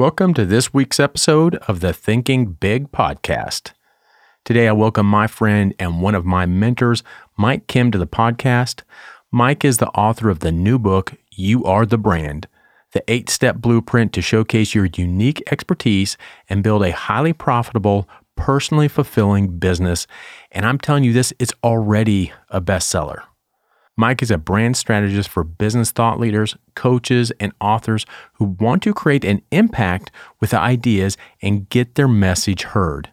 Welcome to this week's episode of the Thinking Big podcast. Today, I welcome my friend and one of my mentors, Mike Kim, to the podcast. Mike is the author of the new book, You Are the Brand, the eight step blueprint to showcase your unique expertise and build a highly profitable, personally fulfilling business. And I'm telling you this, it's already a bestseller. Mike is a brand strategist for business thought leaders, coaches, and authors who want to create an impact with ideas and get their message heard.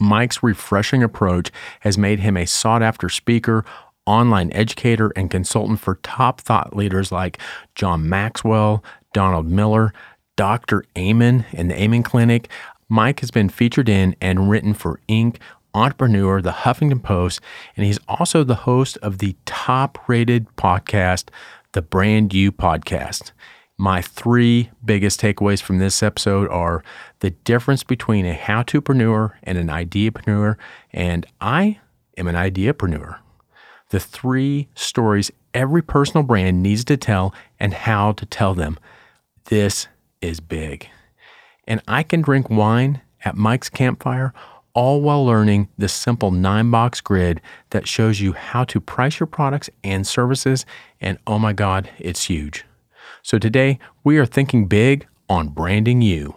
Mike's refreshing approach has made him a sought after speaker, online educator, and consultant for top thought leaders like John Maxwell, Donald Miller, Dr. Amen and the Amen Clinic. Mike has been featured in and written for Inc., entrepreneur, the Huffington Post, and he's also the host of the top rated podcast, the Brand You Podcast. My three biggest takeaways from this episode are the difference between a how topreneur and an ideapreneur, and I am an ideapreneur. The three stories every personal brand needs to tell and how to tell them. This is big. And I can drink wine at Mike's campfire all while learning the simple nine box grid that shows you how to price your products and services. And oh my God, it's huge. So today we are thinking big on branding you.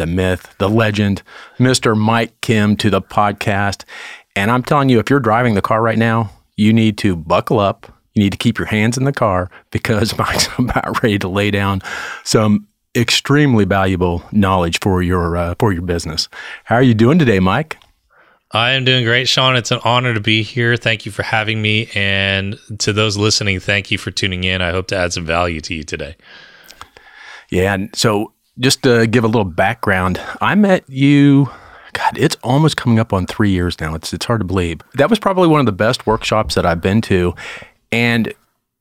the myth, the legend, Mr. Mike Kim to the podcast. And I'm telling you, if you're driving the car right now, you need to buckle up. You need to keep your hands in the car because Mike's about ready to lay down some extremely valuable knowledge for your uh, for your business. How are you doing today, Mike? I am doing great, Sean. It's an honor to be here. Thank you for having me. And to those listening, thank you for tuning in. I hope to add some value to you today. Yeah. So just to give a little background, I met you. God, it's almost coming up on three years now. It's it's hard to believe. That was probably one of the best workshops that I've been to, and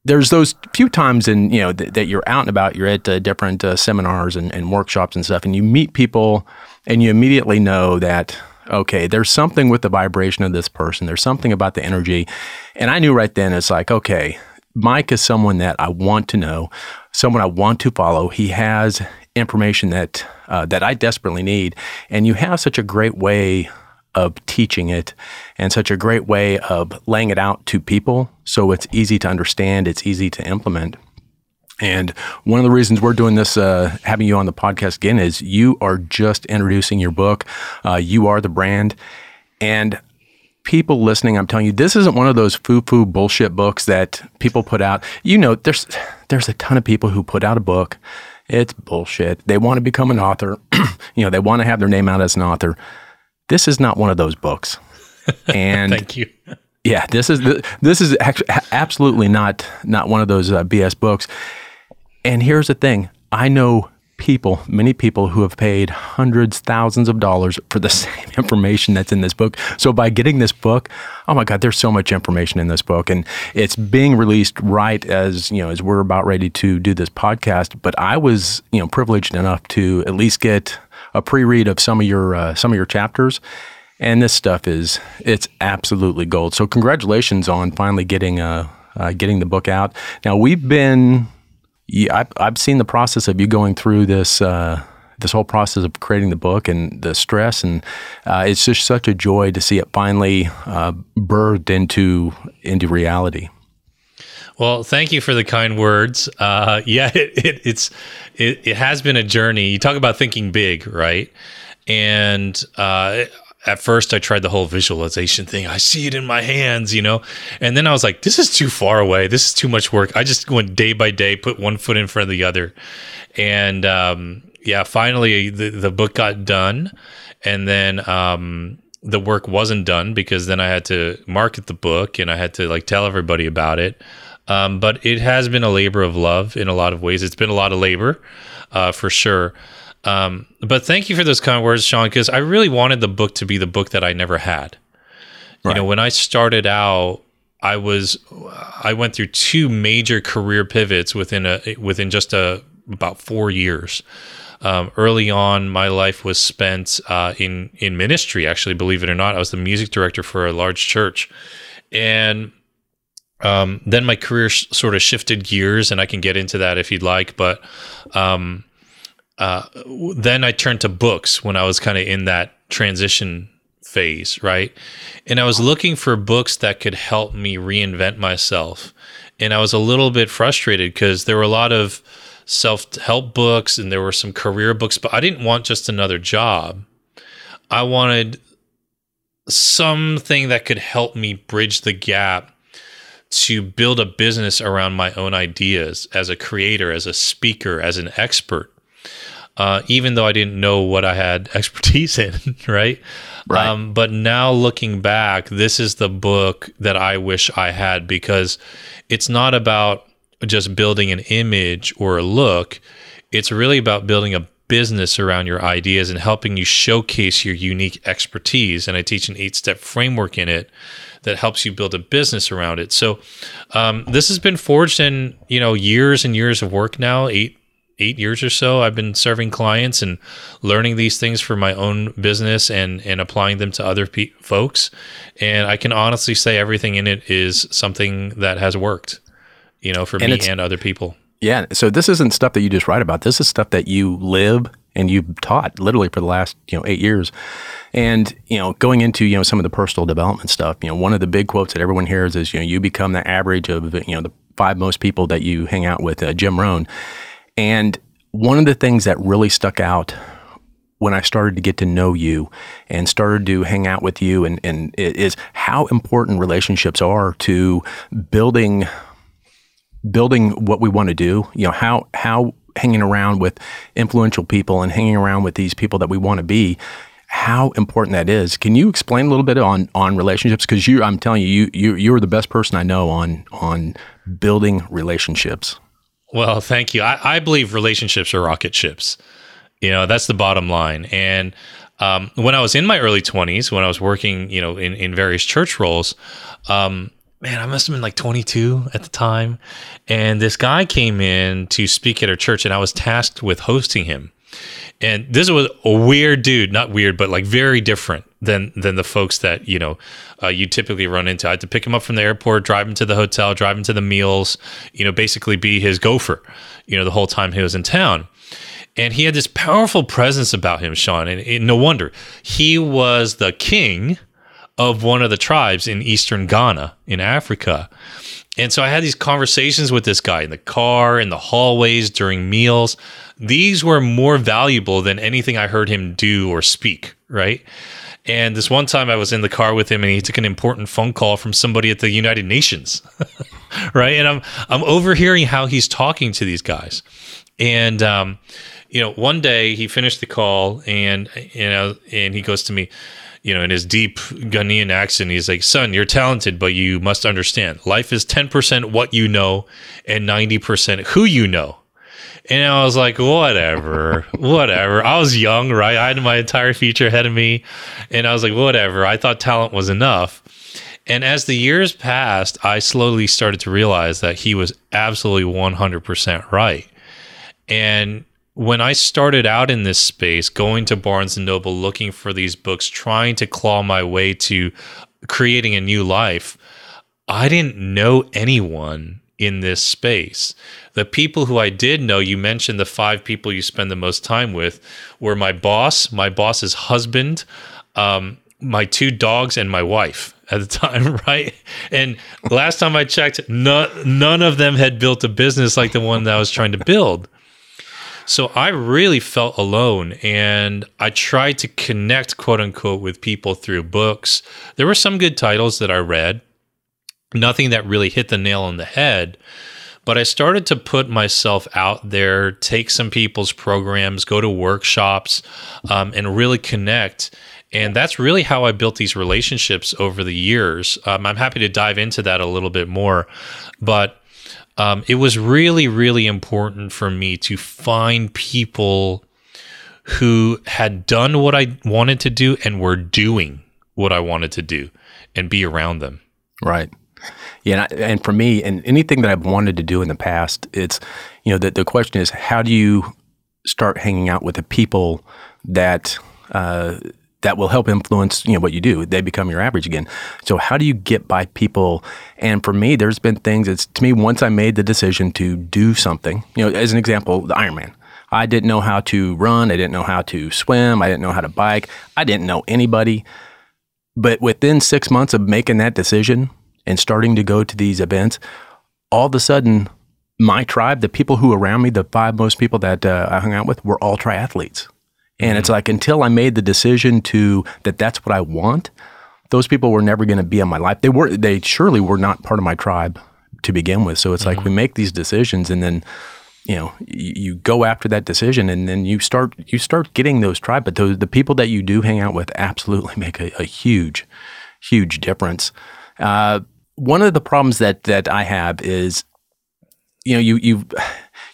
there's those few times in you know th- that you're out and about. You're at uh, different uh, seminars and, and workshops and stuff, and you meet people, and you immediately know that okay, there's something with the vibration of this person. There's something about the energy, and I knew right then it's like okay, Mike is someone that I want to know, someone I want to follow. He has information that uh, that I desperately need, and you have such a great way of teaching it and such a great way of laying it out to people so it's easy to understand, it's easy to implement. And one of the reasons we're doing this, uh, having you on the podcast again, is you are just introducing your book. Uh, you are the brand. And people listening, I'm telling you, this isn't one of those foo-foo bullshit books that people put out. You know, there's there's a ton of people who put out a book it's bullshit. They want to become an author. you know, they want to have their name out as an author. This is not one of those books. And thank you. Yeah, this is this is actually absolutely not not one of those uh, BS books. And here's the thing: I know people, many people who have paid hundreds, thousands of dollars for the same information that's in this book. So by getting this book, oh my God, there's so much information in this book, and it's being released right as you know as we're about ready to do this podcast. But I was you know privileged enough to at least get a pre-read of some of your uh, some of your chapters. And this stuff is it's absolutely gold. So congratulations on finally getting uh, uh getting the book out. Now we've been yeah, I've, I've seen the process of you going through this uh, this whole process of creating the book and the stress, and uh, it's just such a joy to see it finally uh, birthed into into reality. Well, thank you for the kind words. Uh, yeah, it, it, it's it, it has been a journey. You talk about thinking big, right? And uh, at first I tried the whole visualization thing. I see it in my hands, you know. And then I was like, this is too far away. This is too much work. I just went day by day, put one foot in front of the other. And um, yeah, finally the, the book got done. And then um, the work wasn't done because then I had to market the book and I had to like tell everybody about it. Um, but it has been a labor of love in a lot of ways. It's been a lot of labor uh, for sure. Um, but thank you for those kind words, Sean, because I really wanted the book to be the book that I never had. Right. You know, when I started out, I was I went through two major career pivots within a within just a about four years. Um, early on, my life was spent uh, in in ministry. Actually, believe it or not, I was the music director for a large church, and um, then my career sh- sort of shifted gears, and I can get into that if you'd like. But um, uh, then I turned to books when I was kind of in that transition phase, right? And I was looking for books that could help me reinvent myself. And I was a little bit frustrated because there were a lot of self help books and there were some career books, but I didn't want just another job. I wanted something that could help me bridge the gap to build a business around my own ideas as a creator, as a speaker, as an expert. Uh, even though I didn't know what I had expertise in, right? right. Um, but now looking back, this is the book that I wish I had because it's not about just building an image or a look. It's really about building a business around your ideas and helping you showcase your unique expertise. And I teach an eight step framework in it that helps you build a business around it. So um, this has been forged in you know years and years of work now, eight eight years or so. I've been serving clients and learning these things for my own business and and applying them to other pe- folks. And I can honestly say everything in it is something that has worked you know, for and me and other people. Yeah. So this isn't stuff that you just write about. This is stuff that you live and you've taught literally for the last, you know, eight years. And, you know, going into, you know, some of the personal development stuff, you know, one of the big quotes that everyone hears is, you know, you become the average of, you know, the five most people that you hang out with, uh, Jim Rohn. And one of the things that really stuck out when I started to get to know you and started to hang out with you and, and is how important relationships are to building building what we want to do, you know, how how hanging around with influential people and hanging around with these people that we want to be, how important that is. Can you explain a little bit on on relationships? Because you, I'm telling you, you you you're the best person I know on on building relationships. Well, thank you. I, I believe relationships are rocket ships. You know, that's the bottom line. And um, when I was in my early 20s, when I was working, you know, in, in various church roles, um, man, I must have been like 22 at the time. And this guy came in to speak at our church, and I was tasked with hosting him. And this was a weird dude, not weird, but like very different than than the folks that you know uh, you typically run into. I had to pick him up from the airport, drive him to the hotel, drive him to the meals, you know, basically be his gopher, you know, the whole time he was in town. And he had this powerful presence about him, Sean, and, and no wonder he was the king of one of the tribes in eastern Ghana in Africa. And so I had these conversations with this guy in the car, in the hallways, during meals. These were more valuable than anything I heard him do or speak, right? And this one time I was in the car with him and he took an important phone call from somebody at the United Nations. right? And I'm I'm overhearing how he's talking to these guys. And um, you know, one day he finished the call and you know, and he goes to me, you know, in his deep Ghanaian accent, he's like, "Son, you're talented, but you must understand, life is ten percent what you know and ninety percent who you know." And I was like, whatever, whatever. I was young, right? I had my entire future ahead of me. And I was like, whatever. I thought talent was enough. And as the years passed, I slowly started to realize that he was absolutely 100% right. And when I started out in this space, going to Barnes and Noble, looking for these books, trying to claw my way to creating a new life, I didn't know anyone in this space. The people who I did know, you mentioned the five people you spend the most time with, were my boss, my boss's husband, um, my two dogs, and my wife at the time, right? And last time I checked, no, none of them had built a business like the one that I was trying to build. So I really felt alone and I tried to connect, quote unquote, with people through books. There were some good titles that I read, nothing that really hit the nail on the head. But I started to put myself out there, take some people's programs, go to workshops, um, and really connect. And that's really how I built these relationships over the years. Um, I'm happy to dive into that a little bit more. But um, it was really, really important for me to find people who had done what I wanted to do and were doing what I wanted to do and be around them. Right. Yeah, and, I, and, for me, and anything that I've wanted to do in the past, it's you know the the question is how do you start hanging out with the people that uh, that will help influence you know what you do. They become your average again. So how do you get by people? And for me, there's been things. It's to me once I made the decision to do something. You know, as an example, the Ironman. I didn't know how to run. I didn't know how to swim. I didn't know how to bike. I didn't know anybody. But within six months of making that decision and starting to go to these events, all of a sudden, my tribe, the people who around me, the five most people that uh, I hung out with, were all triathletes. And it's like until I made the decision to that that's what I want, those people were never going to be in my life. They were they surely were not part of my tribe to begin with. So it's mm-hmm. like we make these decisions and then you know you, you, go after that decision and then you start you start getting those tribe but those, the people that you do hang out with absolutely make a, a huge huge difference uh, one of the problems that that i have is you know you you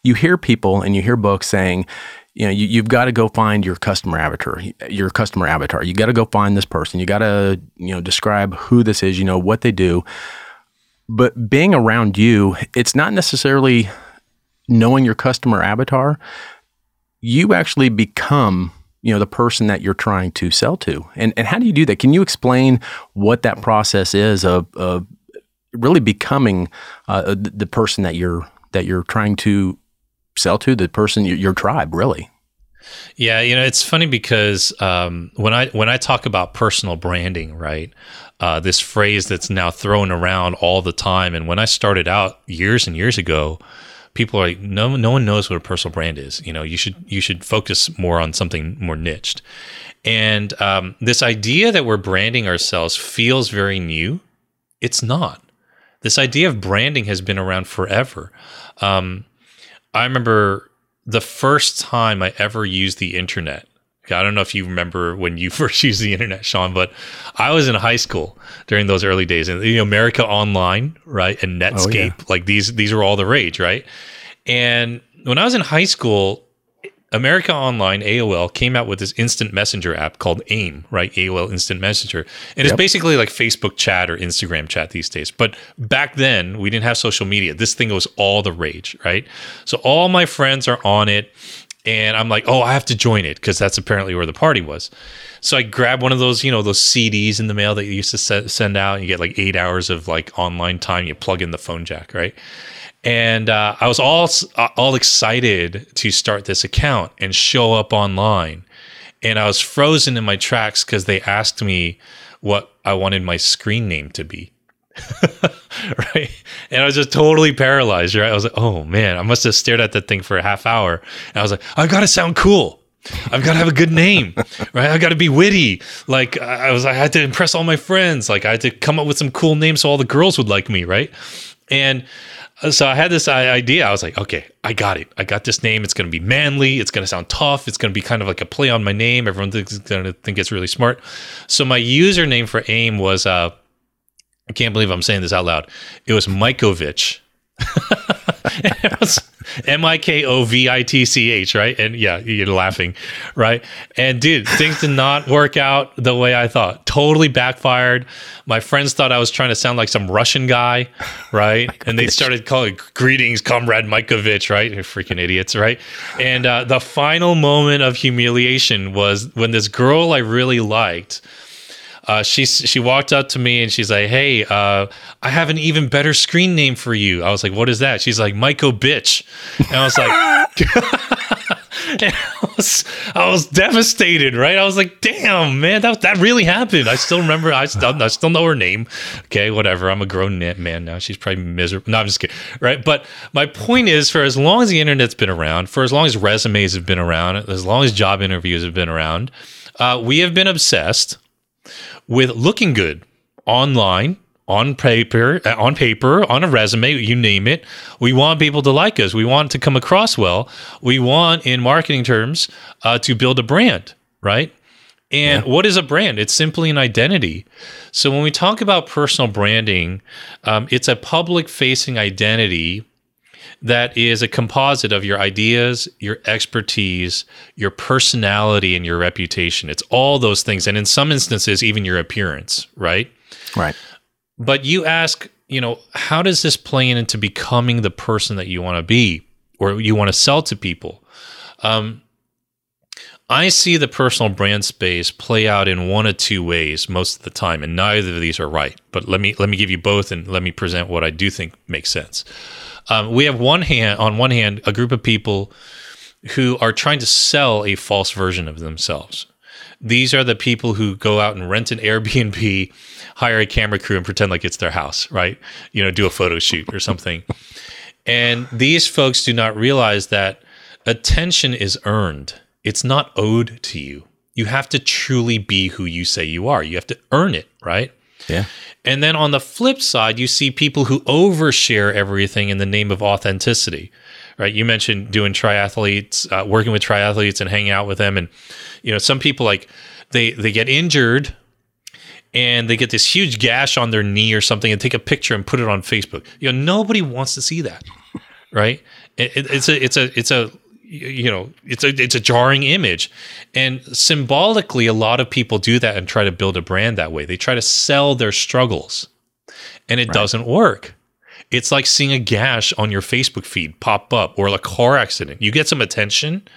you hear people and you hear books saying you know, you, you've got to go find your customer avatar, your customer avatar. You got to go find this person. You got to, you know, describe who this is, you know, what they do. But being around you, it's not necessarily knowing your customer avatar. You actually become, you know, the person that you're trying to sell to. And, and how do you do that? Can you explain what that process is of, of really becoming uh, the, the person that you're that you're trying to sell to the person your, your tribe really. Yeah you know it's funny because um, when i when i talk about personal branding right uh, this phrase that's now thrown around all the time and when i started out years and years ago people are like no no one knows what a personal brand is. You know you should you should focus more on something more niched. And um, this idea that we're branding ourselves feels very new. It's not this idea of branding has been around forever um, I remember the first time I ever used the internet. I don't know if you remember when you first used the internet, Sean, but I was in high school during those early days, and you know, America Online, right, and Netscape, oh, yeah. like these these were all the rage, right? And when I was in high school, America Online, AOL, came out with this instant messenger app called AIM, right? AOL Instant Messenger. And yep. it's basically like Facebook chat or Instagram chat these days. But back then, we didn't have social media. This thing was all the rage, right? So all my friends are on it. And I'm like, oh, I have to join it because that's apparently where the party was. So I grab one of those, you know, those CDs in the mail that you used to send out. And You get like eight hours of like online time. You plug in the phone jack, right? And uh, I was all uh, all excited to start this account and show up online, and I was frozen in my tracks because they asked me what I wanted my screen name to be. right, and I was just totally paralyzed. Right, I was like, "Oh man, I must have stared at that thing for a half hour." And I was like, "I've got to sound cool." I've got to have a good name, right? I've got to be witty. Like I was, I had to impress all my friends. Like I had to come up with some cool names so all the girls would like me, right? And so I had this idea. I was like, okay, I got it. I got this name. It's going to be manly. It's going to sound tough. It's going to be kind of like a play on my name. Everyone thinks going to think it's really smart. So my username for AIM was, uh, I can't believe I'm saying this out loud. It was Mikovitch. it was M I K O V I T C H, right? And yeah, you're laughing, right? And dude, things did not work out the way I thought. Totally backfired. My friends thought I was trying to sound like some Russian guy, right? and they started calling greetings, comrade Mikovitch, right? You're freaking idiots, right? And uh, the final moment of humiliation was when this girl I really liked uh, she she walked up to me and she's like, "Hey, uh, I have an even better screen name for you." I was like, "What is that?" She's like, "Michael Bitch," and I was like, I, was, I was devastated, right? I was like, "Damn, man, that that really happened." I still remember. I still I still know her name. Okay, whatever. I'm a grown man now. She's probably miserable. No, I'm just kidding, right? But my point is, for as long as the internet's been around, for as long as resumes have been around, as long as job interviews have been around, uh, we have been obsessed with looking good online on paper, uh, on paper, on a resume, you name it. We want people to like us. We want to come across well. We want, in marketing terms, uh, to build a brand, right? And yeah. what is a brand? It's simply an identity. So when we talk about personal branding, um, it's a public facing identity that is a composite of your ideas, your expertise, your personality, and your reputation. It's all those things. And in some instances, even your appearance, right? Right. But you ask, you know, how does this play into becoming the person that you want to be or you want to sell to people? Um, I see the personal brand space play out in one of two ways most of the time, and neither of these are right. But let me let me give you both, and let me present what I do think makes sense. Um, we have one hand on one hand a group of people who are trying to sell a false version of themselves. These are the people who go out and rent an Airbnb, hire a camera crew, and pretend like it's their house, right? You know, do a photo shoot or something. and these folks do not realize that attention is earned it's not owed to you. You have to truly be who you say you are. You have to earn it, right? Yeah. And then on the flip side, you see people who overshare everything in the name of authenticity, right? You mentioned doing triathletes, uh, working with triathletes and hanging out with them, and you know, some people like they they get injured and they get this huge gash on their knee or something and take a picture and put it on Facebook. You know, nobody wants to see that, right? It, it, it's a it's a it's a you know it's a it's a jarring image. And symbolically a lot of people do that and try to build a brand that way. They try to sell their struggles. And it right. doesn't work. It's like seeing a gash on your facebook feed pop up or a car accident. You get some attention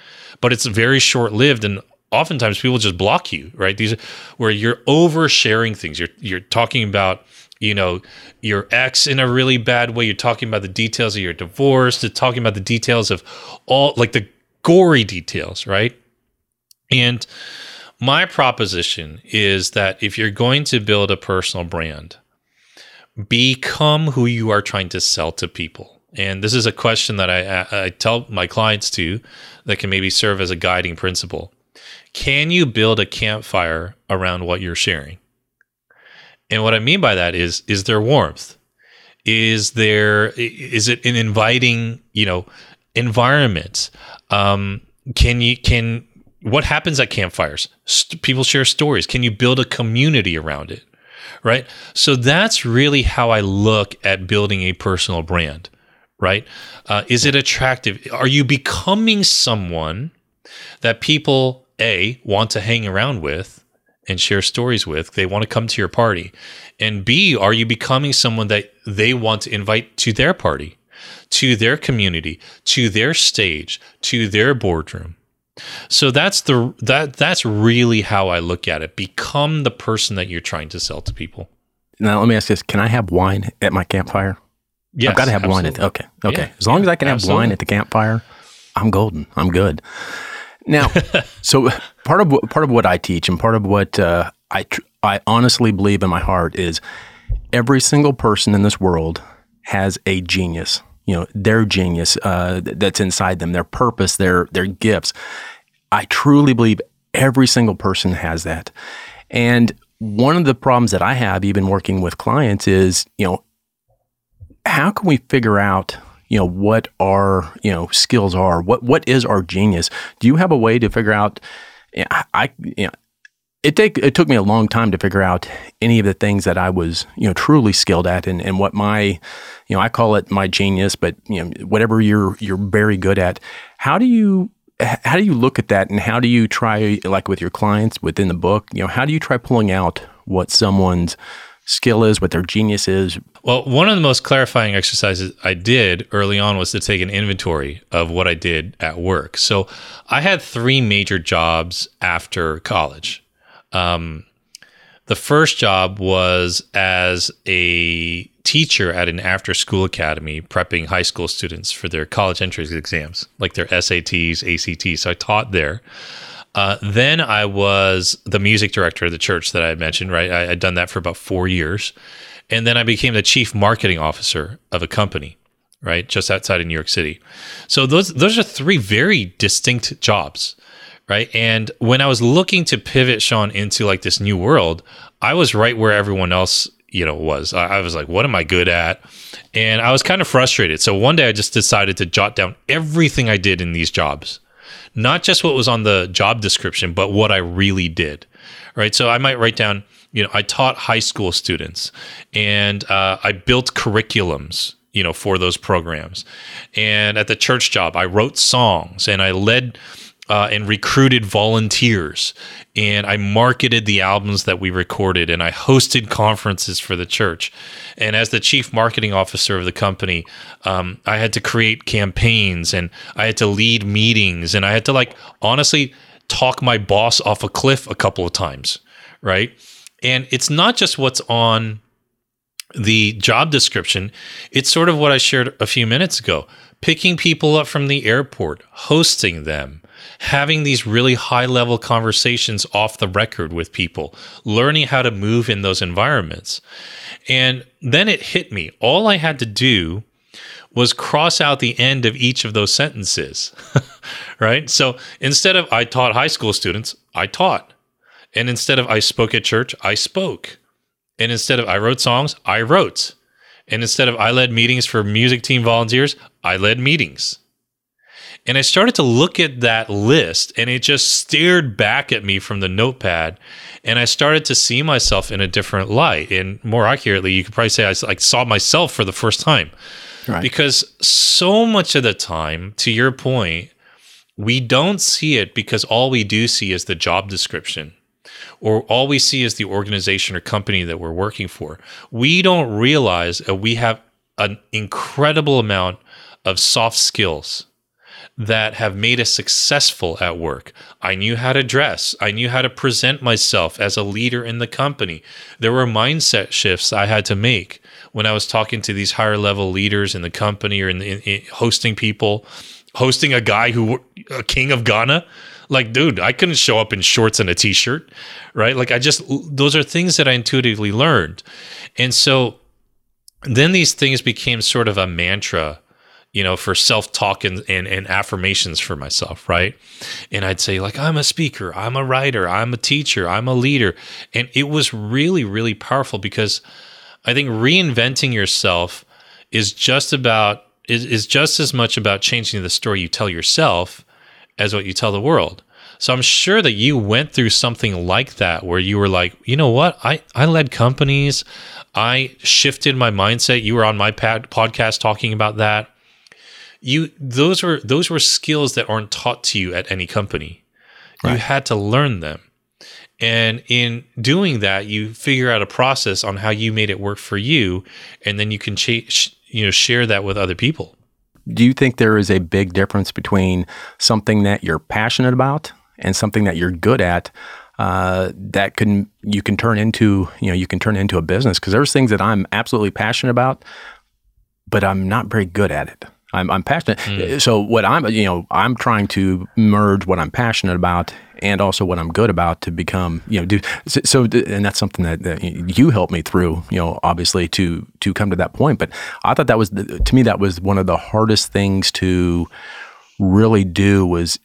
but it's very short lived and oftentimes people just block you right? These where you're oversharing things. You're you're talking about you know your ex in a really bad way. You're talking about the details of your divorce. To talking about the details of all like the gory details right? And my proposition is that if you're going to build a personal brand become who you are trying to sell to people. And this is a question that I, I tell my clients to that can maybe serve as a guiding principle. Can you build a campfire around what you're sharing and what I mean by that is is there warmth? Is there is it an inviting, you know, environment? Um, can you can what happens at campfires? St- people share stories. Can you build a community around it? Right? So that's really how I look at building a personal brand, right? Uh, is it attractive? Are you becoming someone that people a want to hang around with and share stories with. They want to come to your party. And B, are you becoming someone that they want to invite to their party, to their community, to their stage, to their boardroom? So that's the that that's really how I look at it. Become the person that you're trying to sell to people. Now let me ask this: Can I have wine at my campfire? Yes, I've got to have absolutely. wine at. the, Okay, okay. Yeah, as long yeah, as I can have absolutely. wine at the campfire, I'm golden. I'm good. Now, so part of what, part of what I teach and part of what uh, I tr- I honestly believe in my heart is every single person in this world has a genius. You know, their genius uh, that's inside them, their purpose, their their gifts. I truly believe every single person has that. And one of the problems that I have, even working with clients, is you know, how can we figure out you know what our you know skills are what what is our genius? Do you have a way to figure out i you know it take it took me a long time to figure out any of the things that I was you know truly skilled at and, and what my you know I call it my genius but you know whatever you're you're very good at. How do you how do you look at that and how do you try like with your clients within the book you know how do you try pulling out what someone's skill is what their genius is Well, one of the most clarifying exercises I did early on was to take an inventory of what I did at work. So I had three major jobs after college. Um, the first job was as a teacher at an after school academy, prepping high school students for their college entrance exams, like their SATs, ACTs. So I taught there. Uh, then I was the music director of the church that I had mentioned, right? I had done that for about four years. And then I became the chief marketing officer of a company, right? Just outside of New York City. So those those are three very distinct jobs, right? And when I was looking to pivot Sean into like this new world, I was right where everyone else, you know, was. I, I was like, what am I good at? And I was kind of frustrated. So one day I just decided to jot down everything I did in these jobs not just what was on the job description, but what I really did. Right. So I might write down, you know, I taught high school students and uh, I built curriculums you know, for those programs. And at the church job, I wrote songs and I led uh, and recruited volunteers and I marketed the albums that we recorded and I hosted conferences for the church. And as the chief marketing officer of the company, um, I had to create campaigns and I had to lead meetings and I had to like honestly talk my boss off a cliff a couple of times, right? And it's not just what's on the job description, it's sort of what I shared a few minutes ago picking people up from the airport, hosting them, having these really high level conversations off the record with people, learning how to move in those environments. And then it hit me. All I had to do was cross out the end of each of those sentences, right? So instead of I taught high school students, I taught. And instead of I spoke at church, I spoke. And instead of I wrote songs, I wrote. And instead of I led meetings for music team volunteers, I led meetings. And I started to look at that list and it just stared back at me from the notepad. And I started to see myself in a different light. And more accurately, you could probably say I like saw myself for the first time. Right. Because so much of the time, to your point, we don't see it because all we do see is the job description or all we see is the organization or company that we're working for. We don't realize that we have an incredible amount of soft skills that have made us successful at work. I knew how to dress. I knew how to present myself as a leader in the company. There were mindset shifts I had to make when I was talking to these higher level leaders in the company or in, in, in hosting people, hosting a guy who a king of Ghana like, dude, I couldn't show up in shorts and a t-shirt, right? Like, I just those are things that I intuitively learned, and so then these things became sort of a mantra you know, for self talk and, and, and, affirmations for myself, right? And I'd say, like, I'm a speaker, I'm a writer, I'm a teacher, I'm a leader. And it was really, really powerful because I think reinventing yourself is just about, is, is just as much about changing the story you tell yourself as what you tell the world. So I'm sure that you went through something like that where you were like, you know what? I, I led companies. I shifted my mindset. You were on my pad, podcast talking about that. You those were those were skills that aren't taught to you at any company. Right. You had to learn them. And in doing that, you figure out a process on how you made it work for you, and then you can ch- you know share that with other people do you think there is a big difference between something that you're passionate about and something that you're good at uh, that can you can turn into you know you can turn into a business because there's things that I'm absolutely passionate about, but I'm not very good at it. I'm, I'm passionate. Mm. So what I'm, you know, I'm trying to merge what I'm passionate about and also what I'm good about to become, you know, do so. so and that's something that, that, you helped me through, you know, obviously to to come to that point. But I thought that was to me that was one of the hardest things to really do was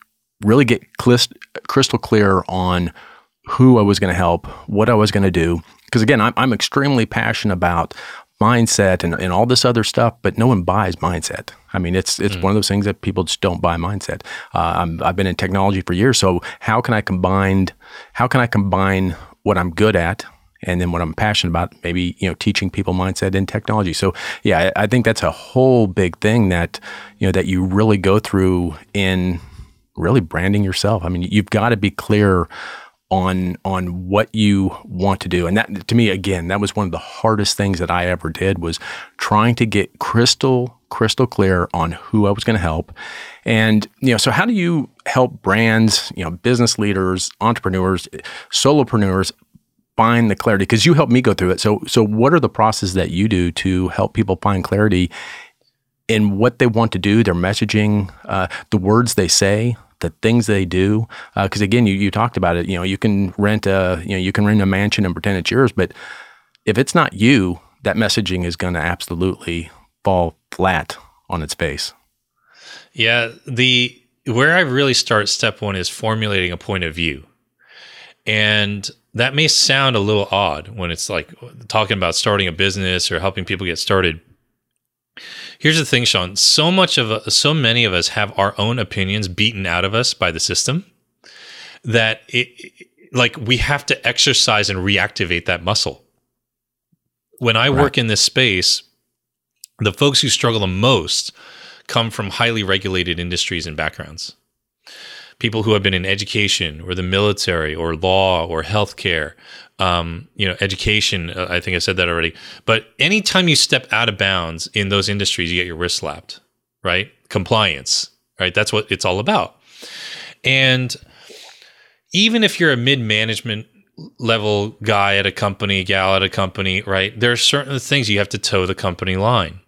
really get crystal clear on who I was going to help, what I was going to do. Because again, I'm, I'm extremely passionate about mindset and, and all this other stuff, but no one buys mindset. I mean, it's it's mm. one of those things that people just don't buy mindset. Uh, i have been in technology for years, so how can I combine how can I combine what I'm good at and then what I'm passionate about? Maybe you know, teaching people mindset in technology. So yeah, I, I think that's a whole big thing that you know that you really go through in really branding yourself. I mean, you've got to be clear on on what you want to do. And that to me again that was one of the hardest things that I ever did was trying to get crystal crystal clear on who I was going to help. And you know so how do you help brands you know business leaders entrepreneurs solopreneurs find the clarity? Because you helped me go through it. So so what are the processes that you do to help people find clarity in what they want to do their messaging uh, the words they say the things they do. Because uh, again, you, you talked about it. You know, you can rent a you know you can rent a mansion and pretend it's yours, but if it's not you, that messaging is going to absolutely fall flat on its face. Yeah, the where I really start step one is formulating a point of view, and that may sound a little odd when it's like talking about starting a business or helping people get started Here's the thing, Sean. So much of so many of us have our own opinions beaten out of us by the system that it like we have to exercise and reactivate that muscle. When I right. work in this space, the folks who struggle the most come from highly regulated industries and backgrounds. People who have been in education or the military or law or healthcare, um, you know, education. uh, I think I said that already. But anytime you step out of bounds in those industries, you get your wrist slapped, right? Compliance, right? That's what it's all about. And even if you're a mid management level guy at a company, gal at a company, right? There are certain things you have to toe the company line.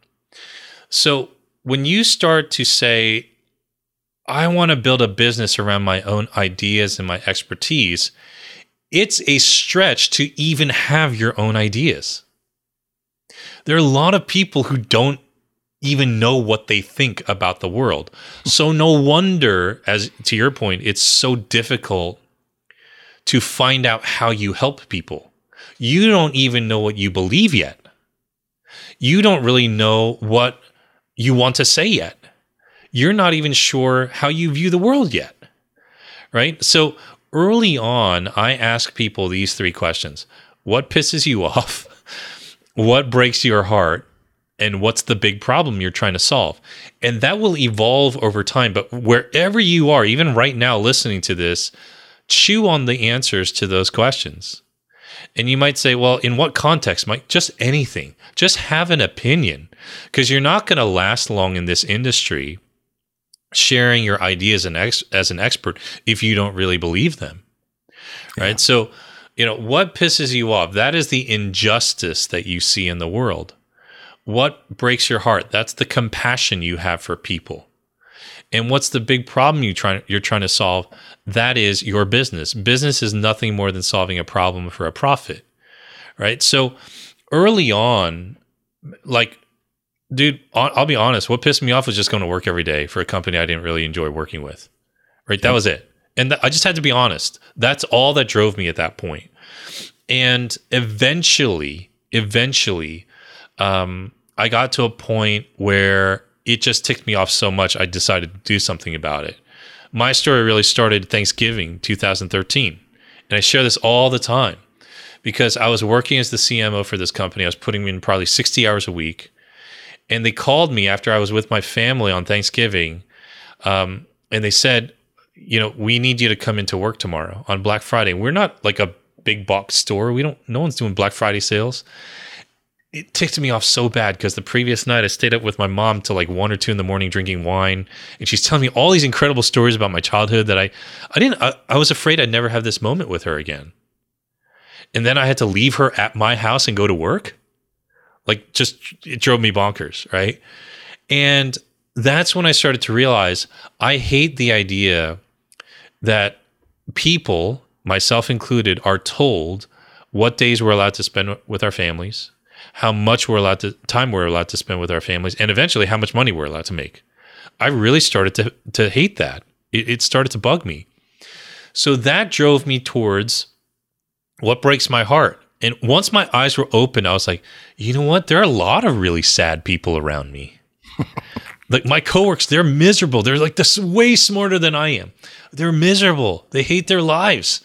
So when you start to say, I want to build a business around my own ideas and my expertise, it's a stretch to even have your own ideas. There are a lot of people who don't even know what they think about the world. So no wonder as to your point it's so difficult to find out how you help people. You don't even know what you believe yet. You don't really know what you want to say yet. You're not even sure how you view the world yet. Right? So early on, I ask people these three questions What pisses you off? What breaks your heart? And what's the big problem you're trying to solve? And that will evolve over time. But wherever you are, even right now listening to this, chew on the answers to those questions. And you might say, well, in what context? Mike, just anything. Just have an opinion because you're not going to last long in this industry sharing your ideas and ex- as an expert if you don't really believe them. Right? So, you know, what pisses you off? That is the injustice that you see in the world. What breaks your heart? That's the compassion you have for people. And what's the big problem you try, you're trying to solve? That is your business. Business is nothing more than solving a problem for a profit, right? So early on, like, dude, I'll be honest, what pissed me off was just going to work every day for a company I didn't really enjoy working with, right? That was it. And th- I just had to be honest. That's all that drove me at that point. And eventually, eventually, um, I got to a point where it just ticked me off so much, I decided to do something about it. My story really started Thanksgiving 2013. And I share this all the time because I was working as the CMO for this company. I was putting in probably 60 hours a week. And they called me after I was with my family on Thanksgiving. Um, and they said, you know, we need you to come into work tomorrow on Black Friday. We're not like a big box store. We don't, no one's doing Black Friday sales it ticked me off so bad because the previous night I stayed up with my mom till like one or two in the morning drinking wine, and she's telling me all these incredible stories about my childhood that I, I didn't, I, I was afraid I'd never have this moment with her again. And then I had to leave her at my house and go to work. Like, just it drove me bonkers, right? And that's when I started to realize I hate the idea that people, myself included, are told what days we're allowed to spend with our families, how much we're allowed to time we're allowed to spend with our families, and eventually how much money we're allowed to make. I really started to to hate that. It, it started to bug me. So that drove me towards what breaks my heart. And once my eyes were open, I was like, you know what? There are a lot of really sad people around me. like my coworkers, they're miserable. They're like this way smarter than I am. They're miserable. They hate their lives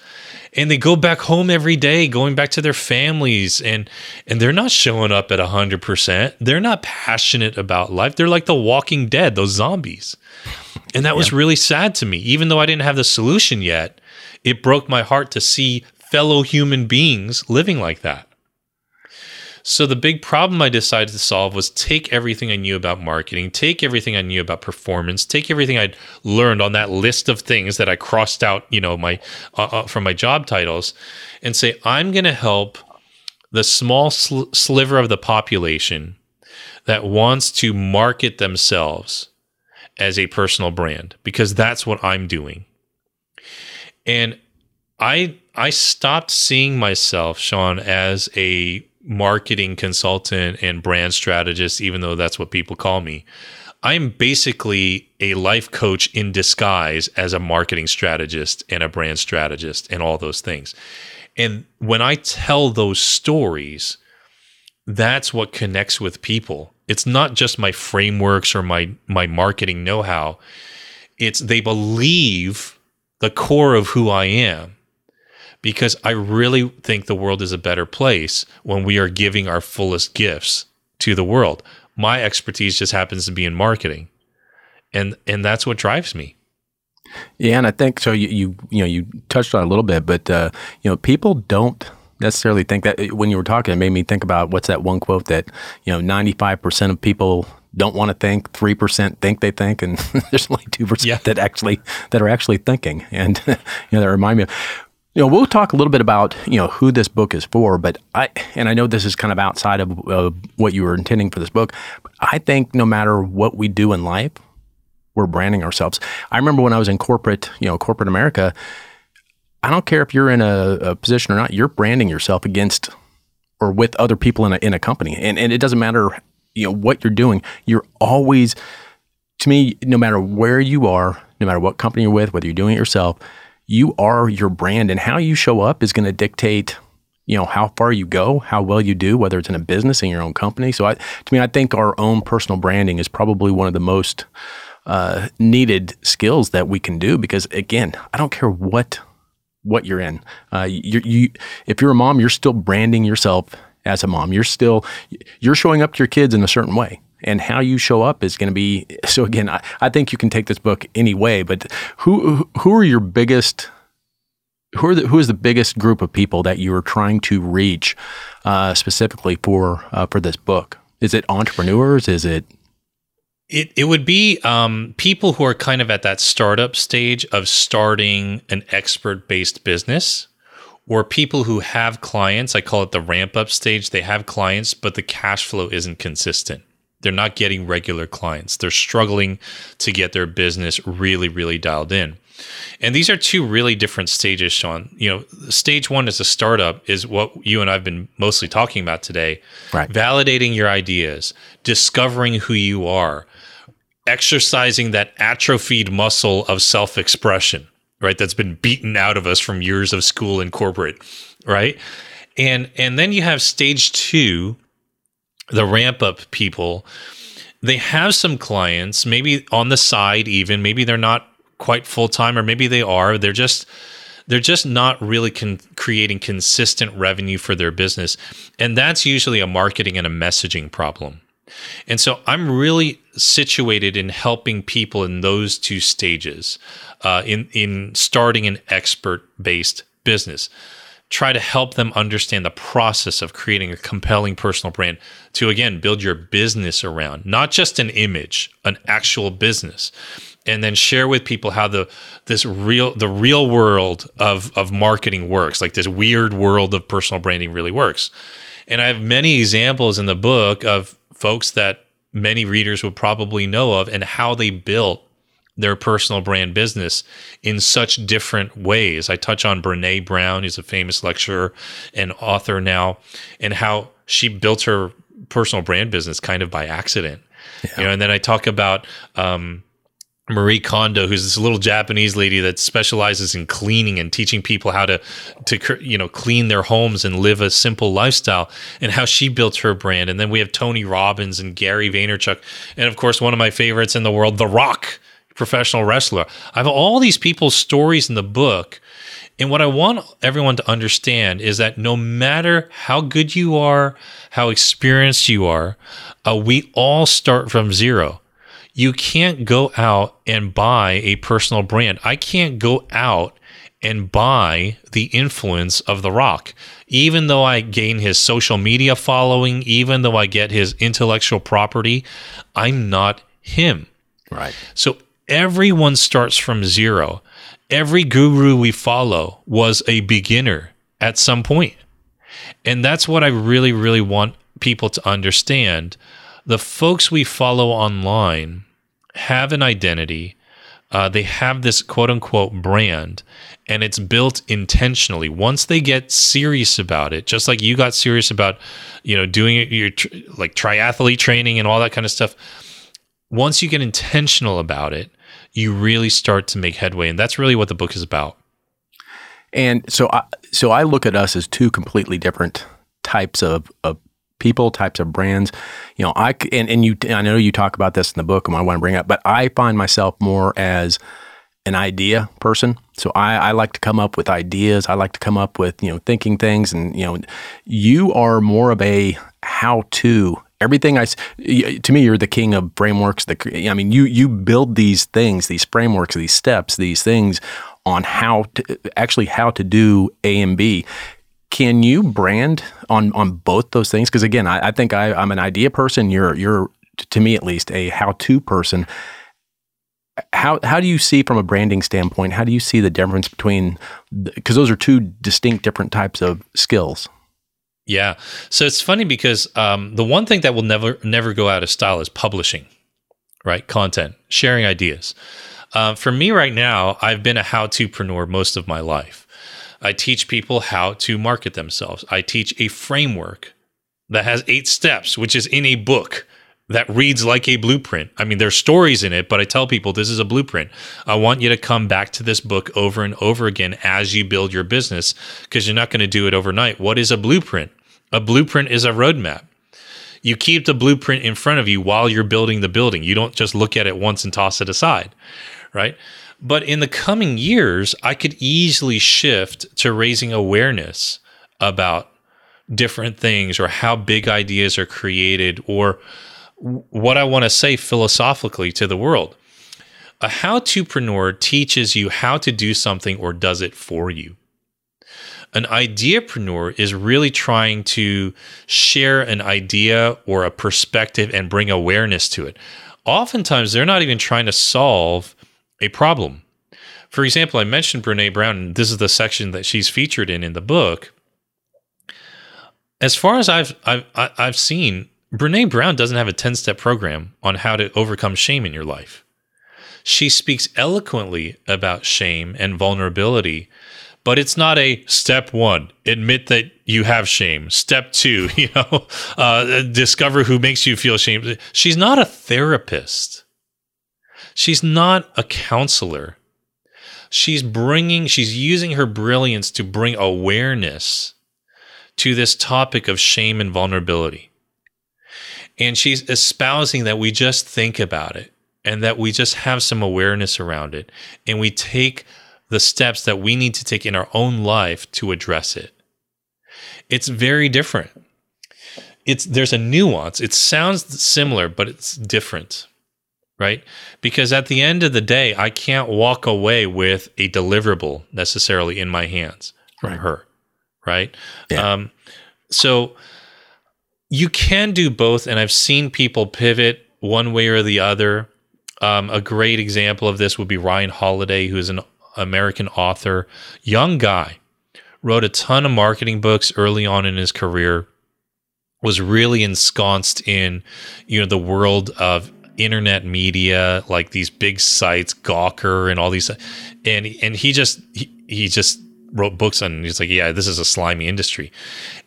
and they go back home every day going back to their families and and they're not showing up at 100% they're not passionate about life they're like the walking dead those zombies and that was really sad to me even though i didn't have the solution yet it broke my heart to see fellow human beings living like that so the big problem I decided to solve was take everything I knew about marketing, take everything I knew about performance, take everything I'd learned on that list of things that I crossed out, you know, my uh, uh, from my job titles, and say I'm going to help the small sl- sliver of the population that wants to market themselves as a personal brand because that's what I'm doing. And I I stopped seeing myself, Sean, as a marketing consultant and brand strategist, even though that's what people call me. I'm basically a life coach in disguise as a marketing strategist and a brand strategist and all those things. And when I tell those stories, that's what connects with people. It's not just my frameworks or my my marketing know-how. It's they believe the core of who I am because I really think the world is a better place when we are giving our fullest gifts to the world. My expertise just happens to be in marketing. And and that's what drives me. Yeah, and I think so. You you you know you touched on it a little bit, but uh, you know people don't necessarily think that when you were talking, it made me think about what's that one quote that you know ninety five percent of people don't want to think, three percent think they think, and there's only two yeah. percent that actually that are actually thinking. And you know that remind me of you know, we'll talk a little bit about you know who this book is for, but I and I know this is kind of outside of uh, what you were intending for this book. But I think no matter what we do in life, we're branding ourselves. I remember when I was in corporate, you know, corporate America. I don't care if you're in a, a position or not. You're branding yourself against or with other people in a in a company, and and it doesn't matter you know what you're doing. You're always, to me, no matter where you are, no matter what company you're with, whether you're doing it yourself you are your brand and how you show up is going to dictate you know how far you go how well you do whether it's in a business in your own company. So I, to me i think our own personal branding is probably one of the most uh, needed skills that we can do because again i don't care what what you're in. Uh, you, you if you're a mom you're still branding yourself as a mom. You're still you're showing up to your kids in a certain way and how you show up is going to be so again I, I think you can take this book any way but who who are your biggest who are the, who is the biggest group of people that you are trying to reach uh, specifically for uh, for this book is it entrepreneurs is it it, it would be um, people who are kind of at that startup stage of starting an expert based business or people who have clients. I call it the ramp up stage. They have clients, but the cash flow isn't consistent. They're not getting regular clients. They're struggling to get their business really, really dialed in. And these are two really different stages, Sean. You know, stage one as a startup is what you and I've been mostly talking about today. Right. Validating your ideas, discovering who you are, exercising that atrophied muscle of self expression, right? That's been beaten out of us from years of school and corporate, right? And and then you have stage two, the ramp up people, they have some clients, maybe on the side, even maybe they're not quite full time, or maybe they are. They're just they're just not really con- creating consistent revenue for their business, and that's usually a marketing and a messaging problem. And so I'm really situated in helping people in those two stages, uh, in in starting an expert based business try to help them understand the process of creating a compelling personal brand to again build your business around not just an image an actual business. And then share with people how the this real the real world of of marketing works like this weird world of personal branding really works. And i have many examples in the book of folks that many readers would probably know of and how they built their personal brand business in such different ways. I touch on Brene Brown, who's a famous lecturer and author now, and how she built her personal brand business kind of by accident. Yeah. You know, and then I talk about um, Marie Kondo, who's this little Japanese lady that specializes in cleaning and teaching people how to to you know clean their homes and live a simple lifestyle, and how she built her brand. And then we have Tony Robbins and Gary Vaynerchuk, and of course one of my favorites in the world, The Rock professional wrestler. I have all these people's stories in the book. And what I want everyone to understand is that no matter how good you are, how experienced you are, uh, we all start from zero. You can't go out and buy a personal brand. I can't go out and buy the influence of The Rock. Even though I gain his social media following, even though I get his intellectual property, I'm not him. Right. So everyone starts from zero. Every guru we follow was a beginner at some point. And that's what I really, really want people to understand. The folks we follow online have an identity, uh, they have this quote unquote brand, and it's built intentionally. Once they get serious about it, just like you got serious about, you know, doing your like triathlete training and all that kind of stuff. Once you get intentional about it, you really start to make headway. And that's really what the book is about. And so I, so I look at us as two completely different types of, of people, types of brands. You know, I and, and you I know you talk about this in the book and I want to bring up, but I find myself more as an idea person. So I, I like to come up with ideas. I like to come up with, you know, thinking things and, you know, you are more of a how to everything I to me you're the king of frameworks. The I mean you you build these things, these frameworks, these steps, these things on how to actually how to do A and B. Can you brand on on both those things? Because again, I, I think I, I'm an idea person. You're you're to me at least a how to person. How how do you see from a branding standpoint? How do you see the difference between because those are two distinct different types of skills? Yeah. So it's funny because um, the one thing that will never never go out of style is publishing, right? Content, sharing ideas. Uh, for me right now, I've been a how-to-preneur most of my life. I teach people how to market themselves. I teach a framework that has eight steps, which is in a book that reads like a blueprint. I mean, there's stories in it, but I tell people this is a blueprint. I want you to come back to this book over and over again as you build your business because you're not going to do it overnight. What is a blueprint? A blueprint is a roadmap. You keep the blueprint in front of you while you're building the building. You don't just look at it once and toss it aside, right? But in the coming years, I could easily shift to raising awareness about different things or how big ideas are created or what I want to say philosophically to the world. A how to-preneur teaches you how to do something or does it for you. An ideapreneur is really trying to share an idea or a perspective and bring awareness to it. Oftentimes, they're not even trying to solve a problem. For example, I mentioned Brene Brown, and this is the section that she's featured in in the book. As far as I've I've I've seen, Brene Brown doesn't have a 10 step program on how to overcome shame in your life. She speaks eloquently about shame and vulnerability, but it's not a step one, admit that you have shame. Step two, you know, uh, discover who makes you feel shame. She's not a therapist. She's not a counselor. She's bringing, she's using her brilliance to bring awareness to this topic of shame and vulnerability. And she's espousing that we just think about it and that we just have some awareness around it and we take the steps that we need to take in our own life to address it. It's very different. It's there's a nuance. It sounds similar, but it's different. Right? Because at the end of the day, I can't walk away with a deliverable necessarily in my hands from right. her. Right? Yeah. Um, so you can do both, and I've seen people pivot one way or the other. Um, a great example of this would be Ryan Holiday, who is an American author, young guy, wrote a ton of marketing books early on in his career, was really ensconced in, you know, the world of internet media, like these big sites, Gawker and all these, and and he just he, he just wrote books on. He's like, yeah, this is a slimy industry,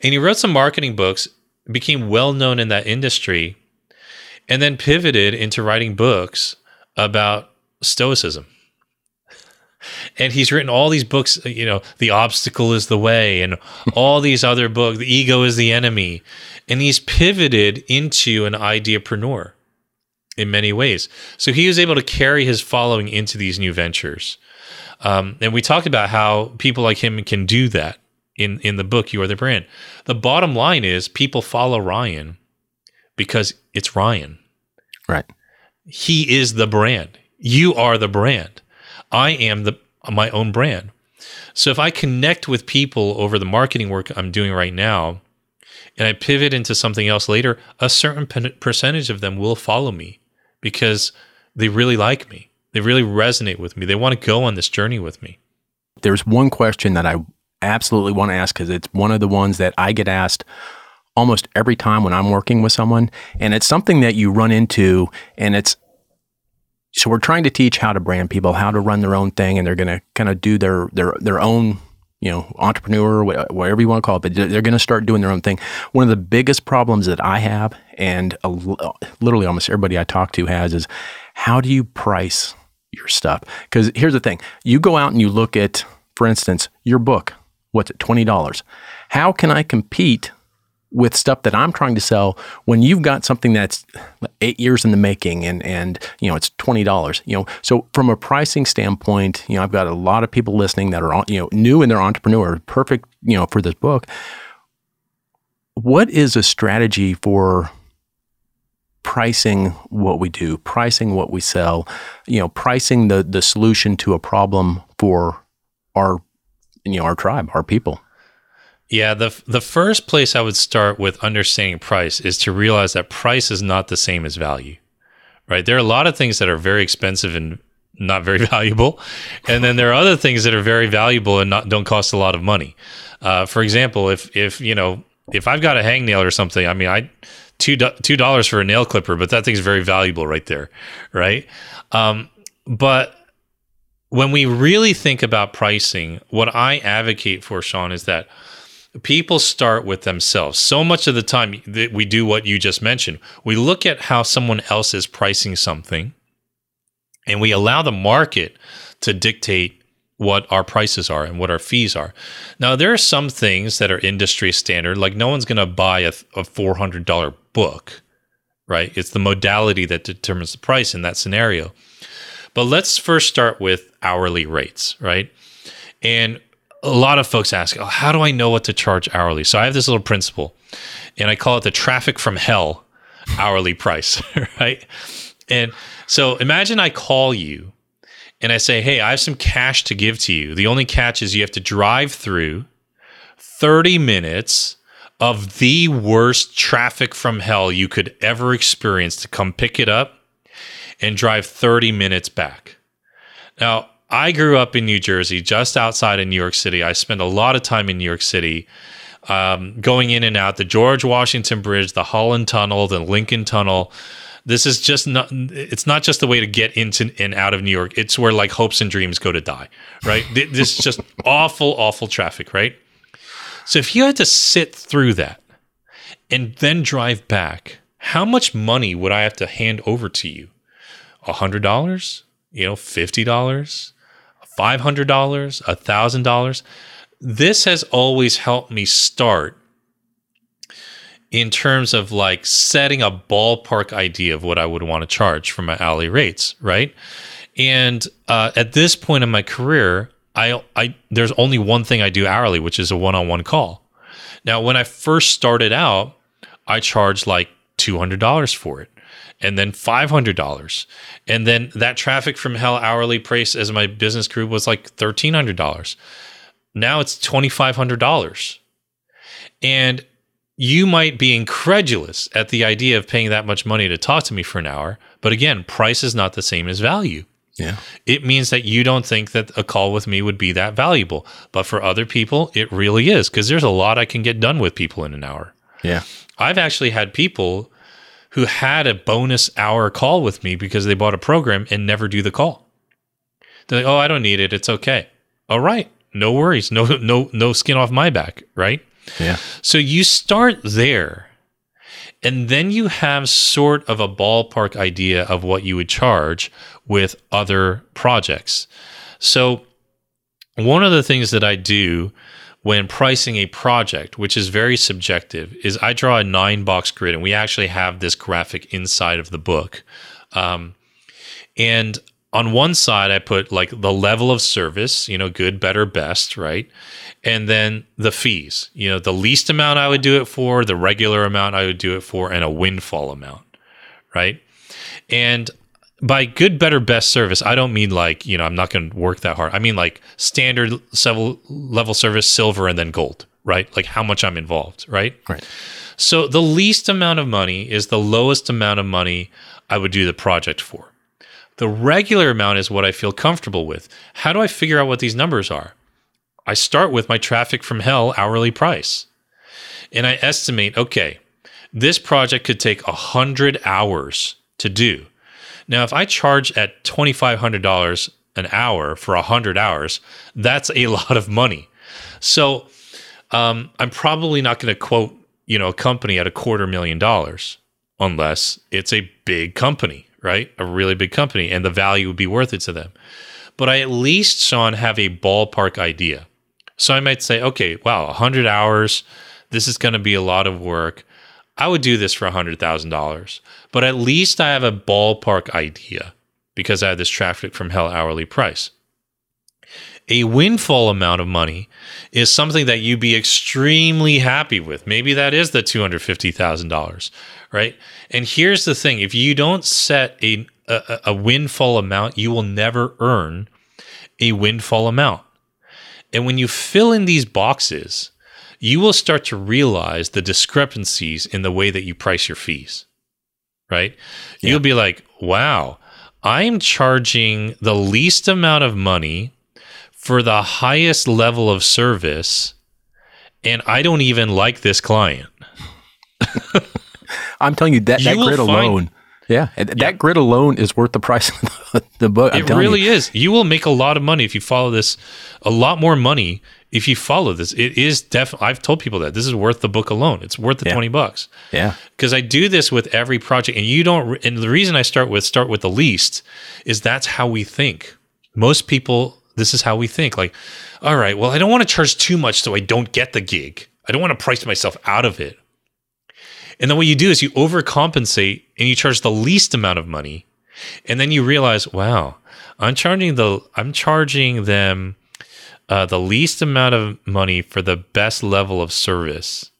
and he wrote some marketing books, became well known in that industry, and then pivoted into writing books about stoicism. And he's written all these books you know the obstacle is the way and all these other books the ego is the enemy. And he's pivoted into an ideapreneur in many ways. So he was able to carry his following into these new ventures. Um, and we talked about how people like him can do that in in the book you are the brand the bottom line is people follow ryan because it's ryan right he is the brand you are the brand I am the my own brand. So if I connect with people over the marketing work I'm doing right now, and I pivot into something else later, a certain percentage of them will follow me because they really like me. They really resonate with me. They want to go on this journey with me. There's one question that I absolutely want to ask because it's one of the ones that I get asked almost every time when I'm working with someone. And it's something that you run into, and it's so we're trying to teach how to brand people, how to run their own thing, and they're going to kind of do their their their own you know, entrepreneur, whatever you want to call it, but they're going to start doing their own thing. One of the biggest problems that I have, and a, uh, literally almost everybody I talk to has, is how do you price your stuff? Because here's the thing you go out and you look at, for instance, your book, what's it, $20? How can I compete with stuff that I'm trying to sell when you've got something that's eight years in the making and and you know it's twenty dollars. You know, so from a pricing standpoint, you know, I've got a lot of people listening that are you know new in their entrepreneur, perfect, you know, for this book. What is a strategy for pricing what we do, pricing what we sell, you know, pricing the the solution to a problem for our you know our tribe, our people. Yeah, the the first place I would start with understanding price is to realize that price is not the same as value. Right? There are a lot of things that are very expensive and not very valuable, and then there are other things that are very valuable and not don't cost a lot of money. Uh, for example, if if you know if I've got a hangnail or something, I mean, I two two dollars for a nail clipper, but that thing's very valuable right there, right? Um, but when we really think about pricing, what I advocate for, Sean, is that people start with themselves. So much of the time that we do what you just mentioned, we look at how someone else is pricing something, and we allow the market to dictate what our prices are and what our fees are. Now, there are some things that are industry standard, like no one's going to buy a, a $400 book, right? It's the modality that determines the price in that scenario. But let's first start with hourly rates, right? And a lot of folks ask, oh, how do I know what to charge hourly? So I have this little principle, and I call it the traffic from hell hourly price, right? And so imagine I call you and I say, hey, I have some cash to give to you. The only catch is you have to drive through 30 minutes of the worst traffic from hell you could ever experience to come pick it up and drive 30 minutes back. Now, I grew up in New Jersey, just outside of New York City. I spent a lot of time in New York City, um, going in and out the George Washington Bridge, the Holland Tunnel, the Lincoln Tunnel. This is just not, it's not just the way to get into and out of New York. It's where like hopes and dreams go to die, right? this is just awful, awful traffic, right? So if you had to sit through that and then drive back, how much money would I have to hand over to you? A hundred dollars? You know, fifty dollars? Five hundred dollars? A thousand dollars? This has always helped me start in terms of like setting a ballpark idea of what I would want to charge for my hourly rates, right? And uh, at this point in my career, I, I there's only one thing I do hourly, which is a one-on-one call. Now, when I first started out, I charged like two hundred dollars for it, and then five hundred dollars, and then that traffic from hell hourly price as my business group was like thirteen hundred dollars. Now it's twenty five hundred dollars, and you might be incredulous at the idea of paying that much money to talk to me for an hour. But again, price is not the same as value. Yeah. It means that you don't think that a call with me would be that valuable. But for other people, it really is because there's a lot I can get done with people in an hour. Yeah. I've actually had people who had a bonus hour call with me because they bought a program and never do the call. They're like, "Oh, I don't need it. It's okay." All right. No worries. No no no skin off my back, right? Yeah. So you start there and then you have sort of a ballpark idea of what you would charge with other projects. So, one of the things that I do when pricing a project, which is very subjective, is I draw a nine box grid, and we actually have this graphic inside of the book. Um, and on one side, I put like the level of service, you know, good, better, best, right? and then the fees. You know, the least amount I would do it for, the regular amount I would do it for, and a windfall amount, right? And by good, better, best service, I don't mean like, you know, I'm not going to work that hard. I mean like standard level, level service, silver, and then gold, right? Like how much I'm involved, right? Right. So the least amount of money is the lowest amount of money I would do the project for. The regular amount is what I feel comfortable with. How do I figure out what these numbers are? I start with my traffic from hell hourly price. And I estimate, okay, this project could take 100 hours to do. Now, if I charge at $2,500 an hour for 100 hours, that's a lot of money. So um, I'm probably not going to quote, you know, a company at a quarter million dollars unless it's a big company, right? A really big company, and the value would be worth it to them. But I at least, Sean, have a ballpark idea. So I might say, okay, wow, 100 hours. This is going to be a lot of work. I would do this for $100,000, but at least I have a ballpark idea because I have this traffic from hell hourly price. A windfall amount of money is something that you'd be extremely happy with. Maybe that is the $250,000, right? And here's the thing if you don't set a, a, a windfall amount, you will never earn a windfall amount. And when you fill in these boxes, you will start to realize the discrepancies in the way that you price your fees, right? Yeah. You'll be like, wow, I'm charging the least amount of money for the highest level of service, and I don't even like this client. I'm telling you that, you that grid alone. Yeah, that yeah. grid alone is worth the price of the book. It really you. is. You will make a lot of money if you follow this. A lot more money if you follow this. It is definitely. I've told people that this is worth the book alone. It's worth the yeah. twenty bucks. Yeah, because I do this with every project, and you don't. And the reason I start with start with the least is that's how we think. Most people, this is how we think. Like, all right, well, I don't want to charge too much so I don't get the gig. I don't want to price myself out of it. And then what you do is you overcompensate and you charge the least amount of money. And then you realize, wow, I'm charging the I'm charging them uh, the least amount of money for the best level of service.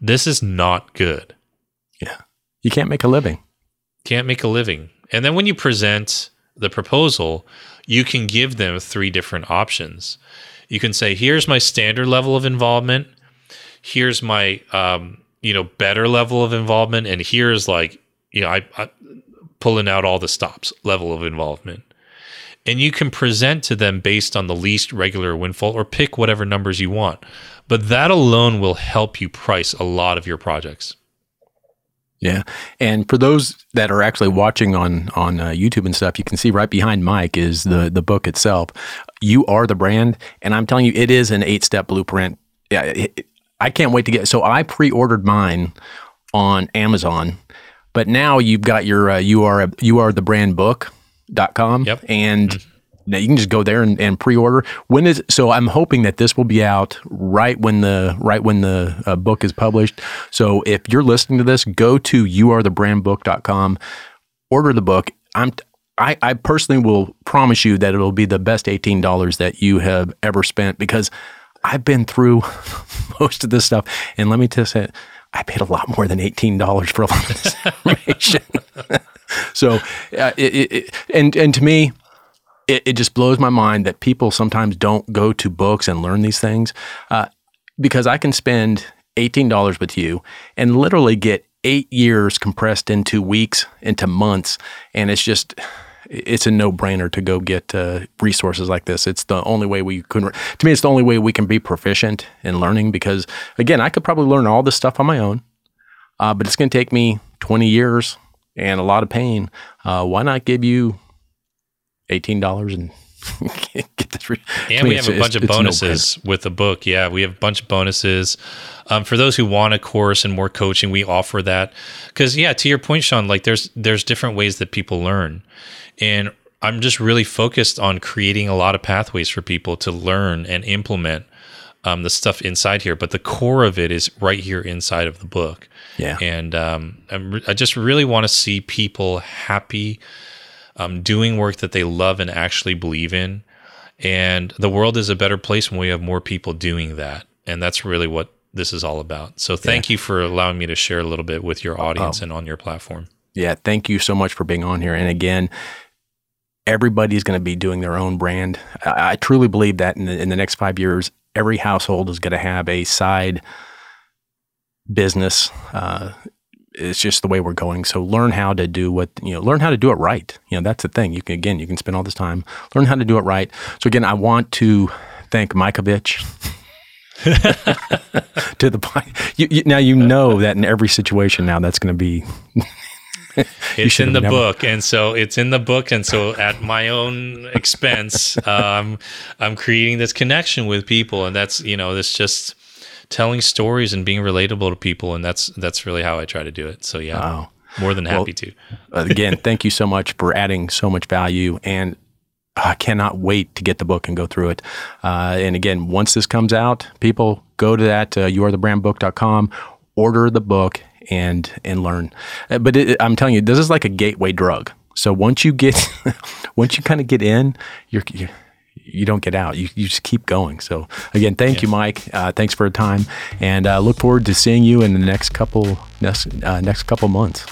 This is not good. Yeah. You can't make a living. Can't make a living. And then when you present the proposal, you can give them three different options. You can say, here's my standard level of involvement. Here's my um, you know better level of involvement. And here's like you know I, I pulling out all the stops level of involvement. And you can present to them based on the least regular windfall or pick whatever numbers you want. But that alone will help you price a lot of your projects. Yeah, and for those that are actually watching on on uh, YouTube and stuff, you can see right behind Mike is the the book itself. You are the brand, and I'm telling you, it is an eight step blueprint. Yeah, it, I can't wait to get. So I pre-ordered mine on Amazon, but now you've got your uh, you are you are the brand book.com yep. and mm-hmm. now you can just go there and, and, pre-order. When is so? I'm hoping that this will be out right when the right when the uh, book is published. So if you're listening to this, go to youarethebrandbook.com, order the book. I'm I, I personally will promise you that it'll be the best $18 that you have ever spent because I've been through most of this stuff, and let me just say, I paid a lot more than eighteen dollars for a lot of this information. so, uh, it, it, and and to me, it, just blows my mind that people sometimes don't go to books and learn these things, uh, because I can spend eighteen dollars with you and literally get eight years compressed into weeks, into months, and it's just it's a no brainer to go get uh, resources like this. It's the only way we can, to me, it's the only way we can be proficient in learning because, again, I could probably learn all this stuff on my own, uh, but it's going to take me 20 years and a lot of pain. Uh, why not give you $18 and Re- and we have a bunch of bonuses no with the book. Yeah, we have a bunch of bonuses. Um, for those who want a course and more coaching, we offer that. Because yeah, to your point, Sean, like there's there's different ways that people learn, and I'm just really focused on creating a lot of pathways for people to learn and implement um, the stuff inside here. But the core of it is right here inside of the book. Yeah. And um, i just really want to see people happy, um, doing work that they love and actually believe in. And the world is a better place when we have more people doing that. And that's really what this is all about. So thank yeah. you for allowing me to share a little bit with your audience oh. and on your platform. Yeah, thank you so much for being on here. And again, everybody's going to be doing their own brand. I, I truly believe that in the, in the next five years, every household is going to have a side business. Uh, it's just the way we're going. So learn how to do what you know. Learn how to do it right. You know that's the thing. You can again, you can spend all this time learn how to do it right. So again, I want to thank Mikovitch. to the point. You, you, now you know that in every situation now that's going to be it's in the never. book, and so it's in the book, and so at my own expense, um, I'm creating this connection with people, and that's you know, this just telling stories and being relatable to people, and that's that's really how I try to do it. So yeah, wow. more than happy well, to. again, thank you so much for adding so much value, and I cannot wait to get the book and go through it. Uh, and again, once this comes out, people go to that uh, youarethebrandbook.com, order the book, and and learn. Uh, but it, I'm telling you, this is like a gateway drug. So once you get, once you kind of get in, you're, you're you don't get out. You, you just keep going. So again, thank Yeah. you, Mike. Uh, thanks for the time, and uh, look forward to seeing you in the next couple next uh, next couple months.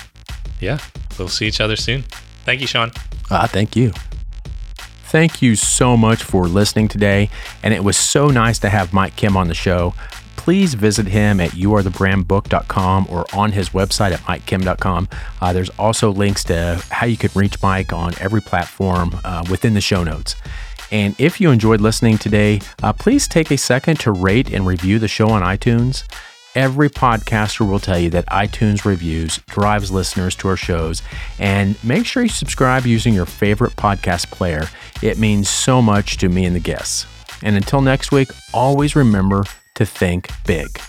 Yeah, we'll see each other soon. Thank you, Sean. Ah, thank you. Thank you so much for listening today, and it was so nice to have Mike Kim on the show. Please visit him at youarethebrandbook.com or on his website at mikekim.com. Uh, there's also links to how you can reach Mike on every platform uh, within the show notes. And if you enjoyed listening today, uh, please take a second to rate and review the show on iTunes. Every podcaster will tell you that iTunes reviews drives listeners to our shows. And make sure you subscribe using your favorite podcast player. It means so much to me and the guests. And until next week, always remember to think big.